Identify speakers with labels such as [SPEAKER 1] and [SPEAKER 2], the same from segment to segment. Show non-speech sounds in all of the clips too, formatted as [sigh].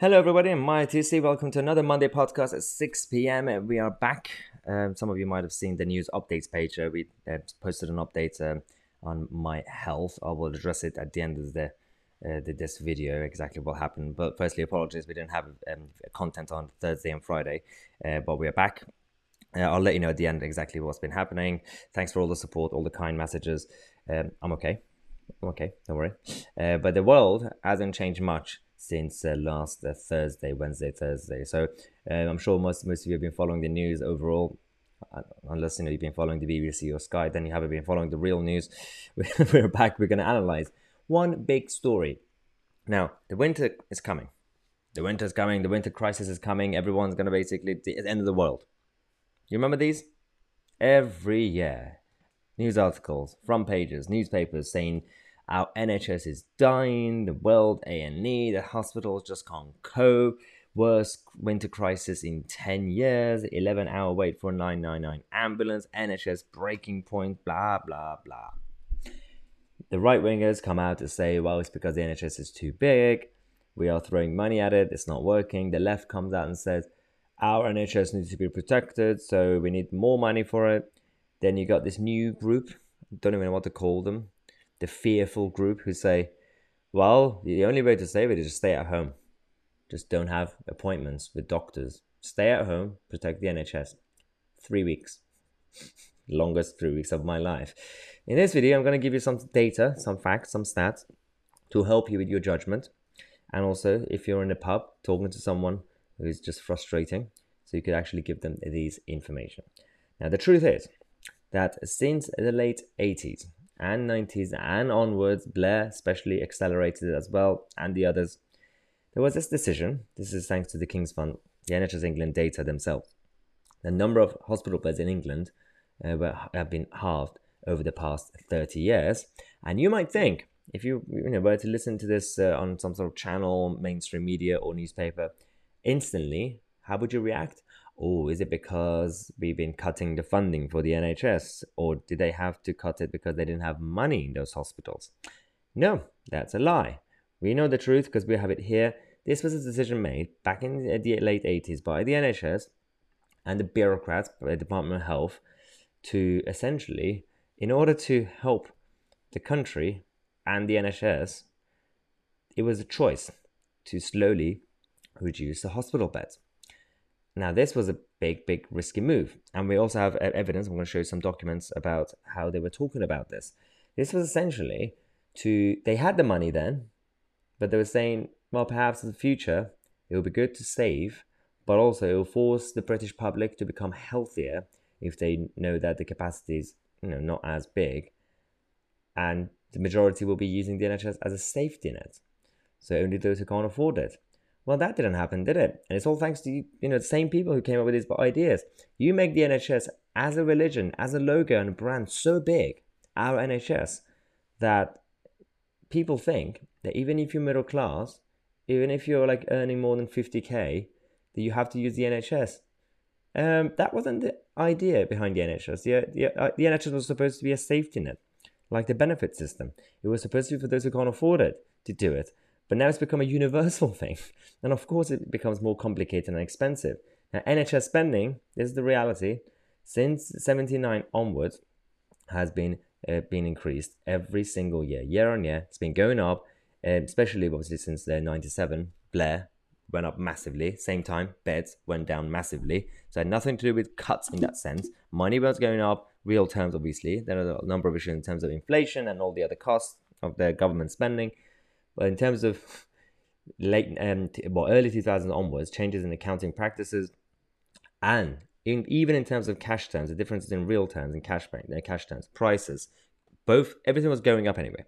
[SPEAKER 1] Hello, everybody. Mahyar Tousi. Welcome to another Monday podcast at 6 p.m. We are back. Um, some of you might have seen the news updates page. Uh, we uh, posted an update um, on my health. I will address it at the end of the, uh, the this video exactly what happened. But firstly, apologies we didn't have um, content on Thursday and Friday, uh, but we are back. Uh, I'll let you know at the end exactly what's been happening. Thanks for all the support, all the kind messages. Um, I'm okay. I'm okay. Don't worry. Uh, but the world hasn't changed much since uh, last uh, Thursday, Wednesday, Thursday. So uh, I'm sure most most of you have been following the news overall. Unless you know you've been following the BBC or Sky, then you haven't been following the real news. [laughs] We're back. We're going to analyze one big story. Now the winter is coming. The winter is coming. The winter crisis is coming. Everyone's going to basically the end of the world. You remember these? Every year, news articles, front pages, newspapers saying our NHS is dying, the world A&E, the hospitals just can't cope. Worst winter crisis in 10 years, 11 hour wait for 999 ambulance, NHS breaking point, blah, blah, blah. The right wingers come out to say, well, it's because the NHS is too big. We are throwing money at it. It's not working. The left comes out and says, our NHS needs to be protected, so we need more money for it. Then you got this new group, don't even know what to call them, the fearful group who say, well, the only way to save it is to stay at home. Just don't have appointments with doctors. Stay at home, protect the NHS. Three weeks. [laughs] Longest three weeks of my life. In this video, I'm going to give you some data, some facts, some stats to help you with your judgment. And also, if you're in a pub talking to someone who's just frustrating, so you could actually give them these information. Now, the truth is that since the late 80s, and 90s and onwards, Blair especially accelerated it as well, and the others. There was this decision, this is thanks to the King's Fund, the NHS England data themselves. The number of hospital beds in England uh, were, have been halved over the past 30 years. And you might think, if you, you know, were to listen to this uh, on some sort of channel, mainstream media, or newspaper, instantly, how would you react? Oh, is it because we've been cutting the funding for the NHS? Or did they have to cut it because they didn't have money in those hospitals? No, that's a lie. We know the truth because we have it here. This was a decision made back in the late 80s by the NHS and the bureaucrats, by the Department of Health, to essentially, in order to help the country and the NHS, it was a choice to slowly reduce the hospital beds. Now, this was a big, big risky move. And we also have uh, evidence. I'm going to show you some documents about how they were talking about this. This was essentially to, they had the money then, but they were saying, well, perhaps in the future, it will be good to save, but also it will force the British public to become healthier if they know that the capacity is you know, not as big. And the majority will be using the NHS as a safety net. So only those who can't afford it well, that didn't happen, did it? And it's all thanks to you know the same people who came up with these ideas. You make the NHS as a religion, as a logo and a brand so big, our NHS, that people think that even if you're middle class, even if you're like earning more than 50k, that you have to use the NHS. Um, that wasn't the idea behind the NHS. The, the, uh, the NHS was supposed to be a safety net, like the benefit system. It was supposed to be for those who can't afford it to do it. But now it's become a universal [laughs] thing. And of course, it becomes more complicated and expensive. Now, NHS spending, this is the reality, since 79 onwards, has been uh, been increased every single year, year on year. It's been going up, uh, especially obviously since the 97. Blair went up massively. Same time, beds went down massively. So had nothing to do with cuts in that sense. Money was going up, real terms, obviously. There are a number of issues in terms of inflation and all the other costs of the government spending. But in terms of late um, well early 2000s onwards, changes in accounting practices, and in, even in terms of cash terms, the differences in real terms and cash bank, uh, cash terms, prices, both everything was going up anyway.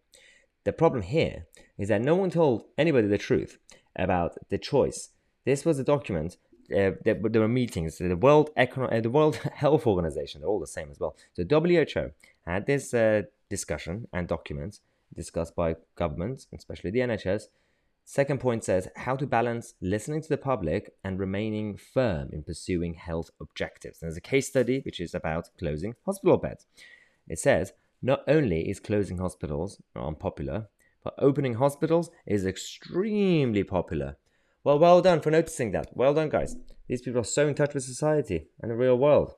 [SPEAKER 1] The problem here is that no one told anybody the truth about the choice. This was a document. Uh, there, there, were meetings. The World Econo- uh, the World [laughs] Health Organization, they're all the same as well. So WHO had this uh, discussion and documents discussed by governments, especially the NHS. Second point says how to balance listening to the public and remaining firm in pursuing health objectives. And there's a case study which is about closing hospital beds. It says not only is closing hospitals unpopular, but opening hospitals is extremely popular. Well, well done for noticing that. Well done, guys. These people are so in touch with society and the real world.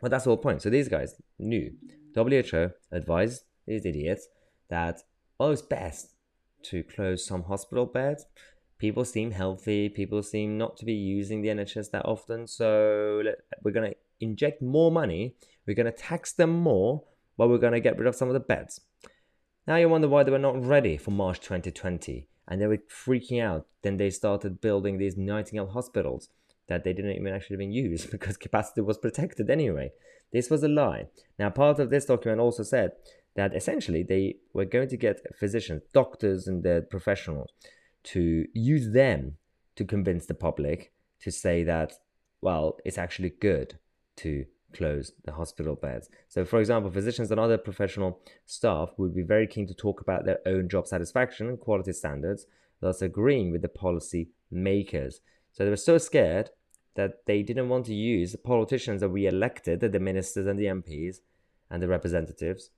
[SPEAKER 1] But that's the point. So these guys knew. WHO advised these idiots that, oh, it's best to close some hospital beds. People seem healthy. People seem not to be using the NHS that often. So we're going to inject more money. We're going to tax them more, but we're going to get rid of some of the beds. Now you wonder why they were not ready for March 2020 and they were freaking out. Then they started building these Nightingale hospitals that they didn't even actually even use [laughs] because capacity was protected anyway. This was a lie. Now, part of this document also said that essentially they were going to get physicians, doctors, and the professionals to use them to convince the public to say that, well, it's actually good to close the hospital beds. So, for example, physicians and other professional staff would be very keen to talk about their own job satisfaction and quality standards, thus agreeing with the policy makers. So, they were so scared that they didn't want to use the politicians that we elected, the ministers and the MPs and the representatives.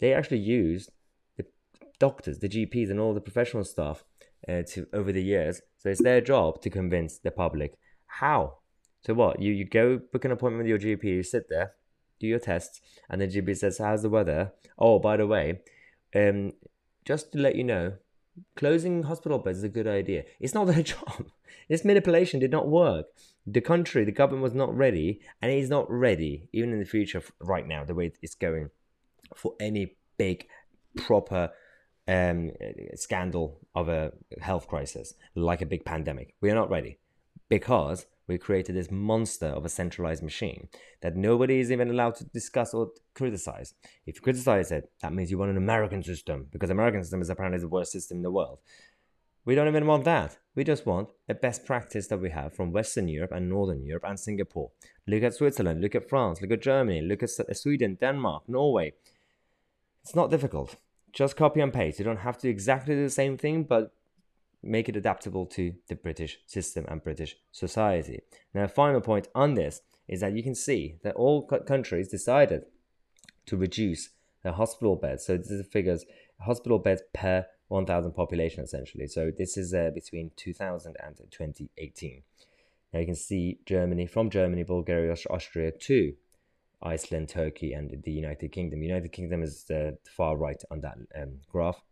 [SPEAKER 1] They actually used the doctors, the GPs, and all the professional staff uh, to over the years. So it's their job to convince the public. How? So what? You you go book an appointment with your GP. You sit there, do your tests, and the GP says, "How's the weather?" Oh, by the way, um, just to let you know, closing hospital beds is a good idea. It's not their [laughs] job. This manipulation did not work. The country, the government was not ready, and it is not ready, even in the future, right now, the way it's going, for any big, proper um, scandal of a health crisis, like a big pandemic. We are not ready because we created this monster of a centralized machine that nobody is even allowed to discuss or criticize. If you criticize it, that means you want an American system because American system is apparently the worst system in the world. We don't even want that. We just want a best practice that we have from Western Europe and Northern Europe and Singapore. Look at Switzerland, look at France, look at Germany, look at Sweden, Denmark, Norway. It's not difficult. Just copy and paste. You don't have to do exactly the same thing, but make it adaptable to the British system and British society. Now, a final point on this is that you can see that all countries decided to reduce their hospital beds. So this is the figures hospital beds per 1,000 population essentially. So this is uh, between 2000 and 2018. Now you can see Germany from Germany, Bulgaria, Austria to Iceland, Turkey, and the United Kingdom. United Kingdom is the far right on that um, graph,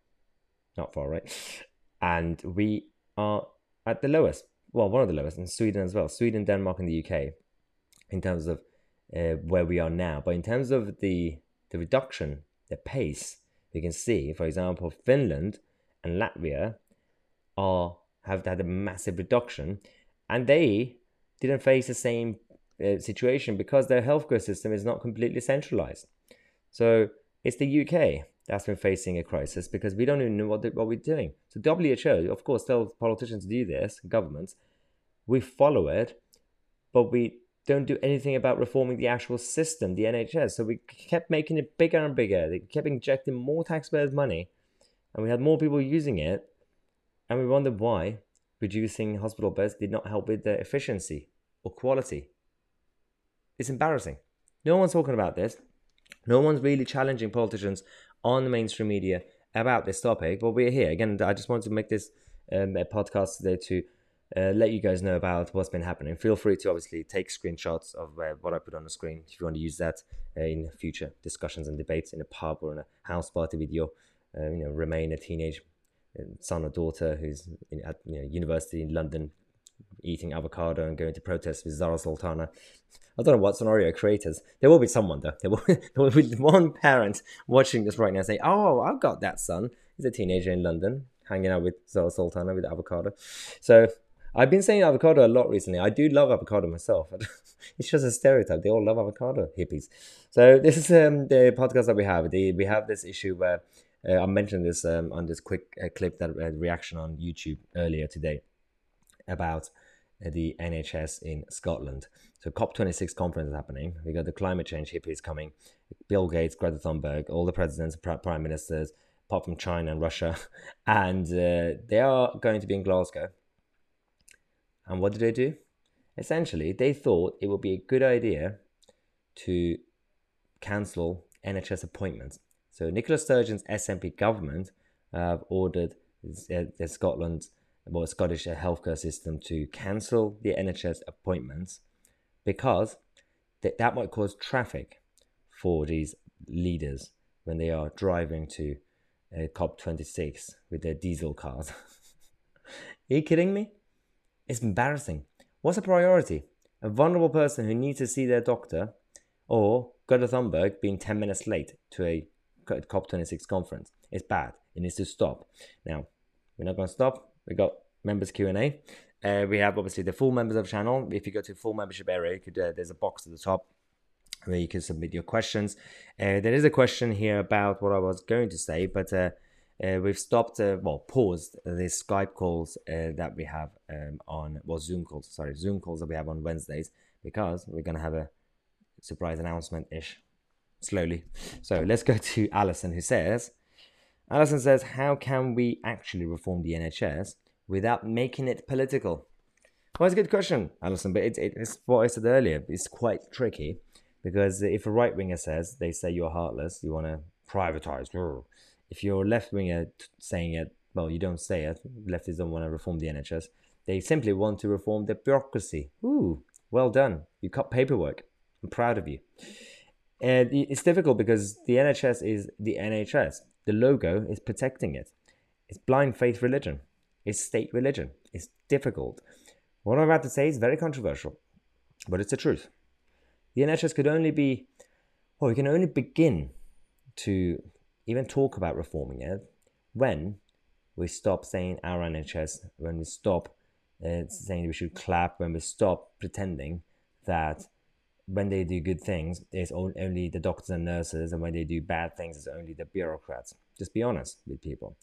[SPEAKER 1] not far right and we are at the lowest. Well, one of the lowest in Sweden as well. Sweden, Denmark, and the UK in terms of uh, where we are now. But in terms of the the reduction, the pace, you can see, for example, Finland and Latvia are have had a massive reduction, and they didn't face the same uh, situation because their healthcare system is not completely centralized. So it's the UK that's been facing a crisis because we don't even know what, the, what we're doing. So WHO, of course, tells politicians to do this, governments. We follow it, but we don't do anything about reforming the actual system, the NHS. So we kept making it bigger and bigger. They kept injecting more taxpayers' money, and we had more people using it. And we wondered why reducing hospital beds did not help with the efficiency or quality. It's embarrassing. No one's talking about this. No one's really challenging politicians on the mainstream media about this topic, but we're here. Again, I just wanted to make this um, a podcast today to uh, let you guys know about what's been happening. Feel free to obviously take screenshots of uh, what I put on the screen if you want to use that uh, in future discussions and debates in a pub or in a house party with your, uh, you know, remain a teenage uh, son or daughter who's in, at you know, university in London eating avocado and going to protest with Zara Sultana. I don't know what scenario creators. There will be someone though. There will, [laughs] there will be one parent watching this right now saying, "Oh, I've got that son. He's a teenager in London, hanging out with Zara Sultana with avocado." So I've been saying avocado a lot recently. I do love avocado myself. [laughs] it's just a stereotype. They all love avocado hippies. So this is um, the podcast that we have. The, we have this issue where uh, I mentioned this um, on this quick uh, clip that uh, reaction on YouTube earlier today about the NHS in Scotland. So COP26 conference is happening. We got the climate change hippies coming, Bill Gates, Greta Thunberg, all the presidents, prime ministers, apart from China and Russia, [laughs] and uh, they are going to be in Glasgow. And what did they do? Essentially, they thought it would be a good idea to cancel NHS appointments. So Nicola Sturgeon's SNP government have ordered uh, Scotland well, Scottish healthcare system to cancel the NHS appointments because that, that might cause traffic for these leaders when they are driving to uh, COP26 with their diesel cars. [laughs] are you kidding me? It's embarrassing. What's a priority? A vulnerable person who needs to see their doctor or Greta Thunberg being 10 minutes late to a COP26 conference. It's bad. It needs to stop. Now, we're not going to stop. We got members Q&A. Uh, we have obviously the full members of the channel. If you go to full membership area, you could, uh, there's a box at the top where you can submit your questions. Uh, there is a question here about what I was going to say, but uh, uh, we've stopped, uh, well, paused the Skype calls that we have um, on, well, Zoom calls, sorry, Zoom calls that we have on Wednesdays because we're going to have a surprise announcement ish slowly. So let's go to Alison, who says, Alison says, How can we actually reform the NHS without making it political? Well, it's a good question, Alison, but it, it, it's what I said earlier. It's quite tricky because if a right winger says they say you're heartless, you want to privatize. If you're a left winger saying it, well, you don't say it. Leftists don't want to reform the NHS. They simply want to reform the bureaucracy. Ooh, well done. You cut paperwork. I'm proud of you. And it's difficult because the NHS is the NHS. The logo is protecting it. It's blind faith religion. It's state religion. It's difficult. What I'm about to say is very controversial, but it's the truth. The NHS could only be, well, we can only begin to even talk about reforming it when we stop saying our NHS, when we stop uh, saying we should clap, when we stop pretending that when they do good things, it's only the doctors and nurses, and when they do bad things, it's only the bureaucrats. Just be honest with people.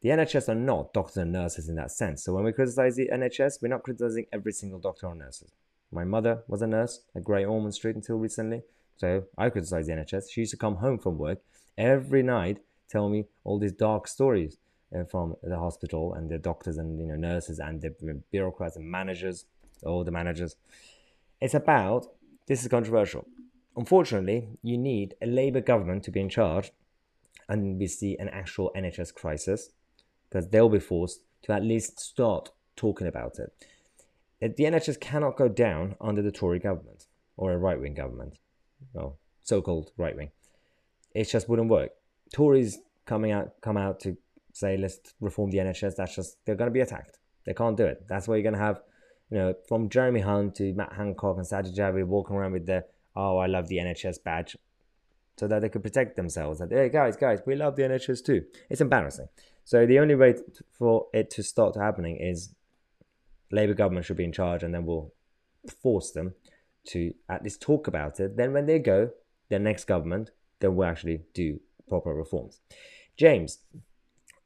[SPEAKER 1] The NHS are not doctors and nurses in that sense. So when we criticize the NHS, we're not criticizing every single doctor or nurse. My mother was a nurse at Great Ormond Street until recently, so I criticize the NHS. She used to come home from work every night, tell me all these dark stories uh, from the hospital and the doctors and you know nurses and the bureaucrats and managers, all the managers. It's about this is controversial. Unfortunately, you need a Labour government to be in charge and we see an actual NHS crisis because they'll be forced to at least start talking about it. Uh, the NHS cannot go down under the Tory government or a right wing government, well, so called right wing. It just wouldn't work. Tories coming out come out to say let's reform the NHS. That's just they're going to be attacked. They can't do it. That's why you're going to have you know, from Jeremy Hunt to Matt Hancock and Sajid Javid walking around with the "Oh, I love the NHS" badge, so that they could protect themselves. That hey, guys, guys, we love the NHS too. It's embarrassing. So the only way for it to start happening is Labour government should be in charge, and then we'll force them to at least talk about it. Then when they go, the next government, then we'll actually do proper reforms. James,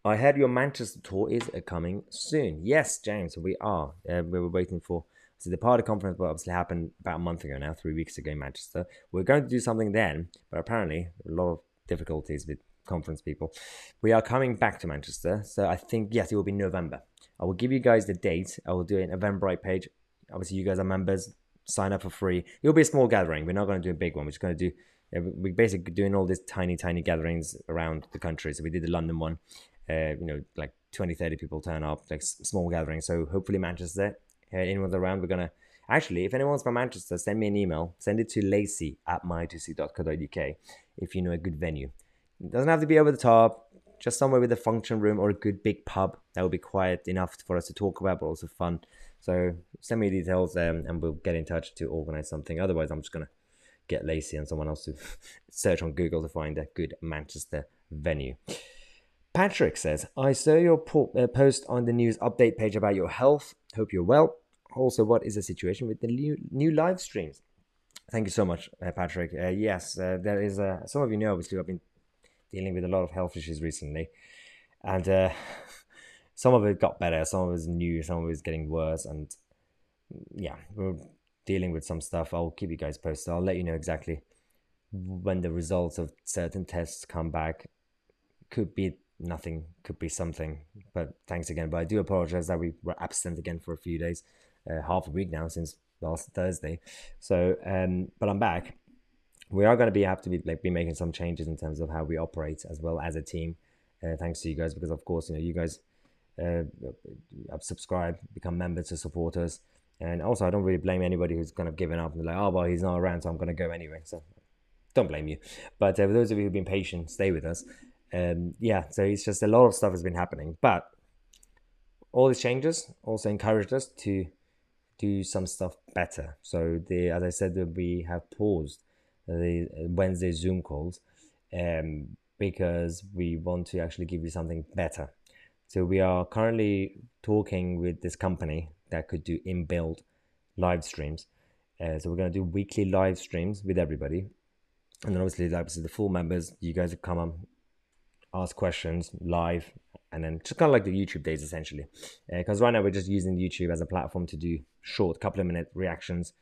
[SPEAKER 1] I heard your Manchester tour is uh, coming soon. Yes, James, we are. Uh, we were waiting for so the party conference, but obviously happened about a month ago now, three weeks ago in Manchester. We are going to do something then, but apparently a lot of difficulties with conference people. We are coming back to Manchester, so I think yes, it will be November. I will give you guys the date. I will do in Eventbrite page. Obviously, you guys are members. Sign up for free. It will be a small gathering. We're not going to do a big one. We're just going to do. We're basically doing all these tiny, tiny gatherings around the country. So we did the London one, uh, you know, like 20, 30 people turn up, like small gathering. So hopefully Manchester, uh, anyone's around, we're gonna actually, if anyone's from Manchester, send me an email. Send it to Lacey at my2c.co.uk if you know a good venue. It doesn't have to be over the top, just somewhere with a function room or a good big pub that will be quiet enough for us to talk about, but also fun. So send me details um, and we'll get in touch to organize something. Otherwise, I'm just gonna get Lacey and someone else to [laughs] search on Google to find a good Manchester venue. Patrick says, I saw your uh, post on the news update page about your health. Hope you're well. Also, what is the situation with the new, new live streams? Thank you so much, uh, Patrick. Uh, yes, uh, there is, some of you know, obviously, I've been dealing with a lot of health issues recently. And uh, [laughs] some of it got better, some of it is new, some of it is getting worse. And yeah, we're dealing with some stuff. I'll keep you guys posted. I'll let you know exactly when the results of certain tests come back. Could be nothing could be something. But thanks again. But I do apologize that we were absent again for a few days, uh, half a week now since last Thursday. So, um, but I'm back. We are going to be have to be like be making some changes in terms of how we operate as well as a team. Uh, thanks to you guys because of course you know you guys uh, subscribe, become members to support us. And also, I don't really blame anybody who's kind of given up and like, oh, well, he's not around, so I'm going to go anyway. So don't blame you. But uh, for those of you who've been patient, stay with us. Um, yeah, so it's just a lot of stuff has been happening. But all these changes also encouraged us to do some stuff better. So the as I said, we have paused the Wednesday Zoom calls um, because we want to actually give you something better. So we are currently talking with this company that could do inbuilt live streams. Uh, so we're going to do weekly live streams with everybody, and then obviously, obviously the full members, you guys have come on, ask questions live, and then just kind of like the YouTube days essentially. Because uh, right now we're just using YouTube as a platform to do short, couple of minute reactions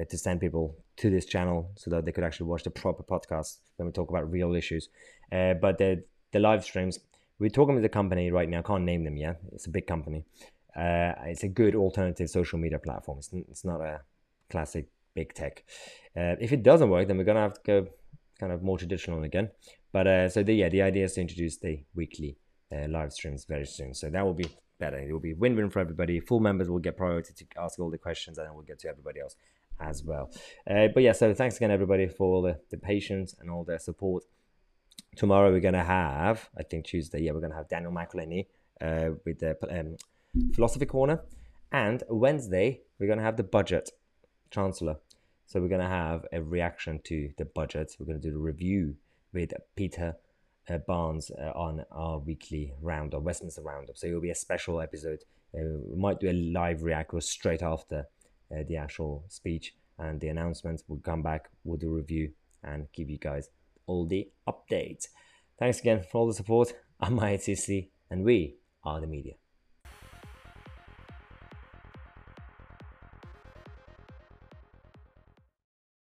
[SPEAKER 1] uh, to send people to this channel so that they could actually watch the proper podcast when we talk about real issues. Uh, but the the live streams, we're talking with the company right now. Can't name them yet. It's a big company. Uh, it's a good alternative social media platform. It's, it's not a classic big tech. Uh, if it doesn't work, then we're gonna have to go kind of more traditional again. But uh, so the, yeah, the idea is to introduce the weekly uh, live streams very soon. So that will be better. It will be win-win for everybody. Full members will get priority to ask all the questions, and we'll get to everybody else as well. Uh, but yeah, so thanks again, everybody, for all the, the patience and all their support. Tomorrow we're gonna have, I think Tuesday, yeah, we're gonna have Daniel McElhenney uh, with the um, philosophy corner, and Wednesday we're gonna have the budget chancellor. So we're gonna have a reaction to the budget. We're gonna do the review with Peter uh, Barnes uh, on our weekly roundup, Westminster roundup. So it will be a special episode. Uh, we might do a live react straight after uh, the actual speech and the announcements. We'll come back, we'll do a review and give you guys all the updates. Thanks again for all the support. I'm Sisli and we are the media.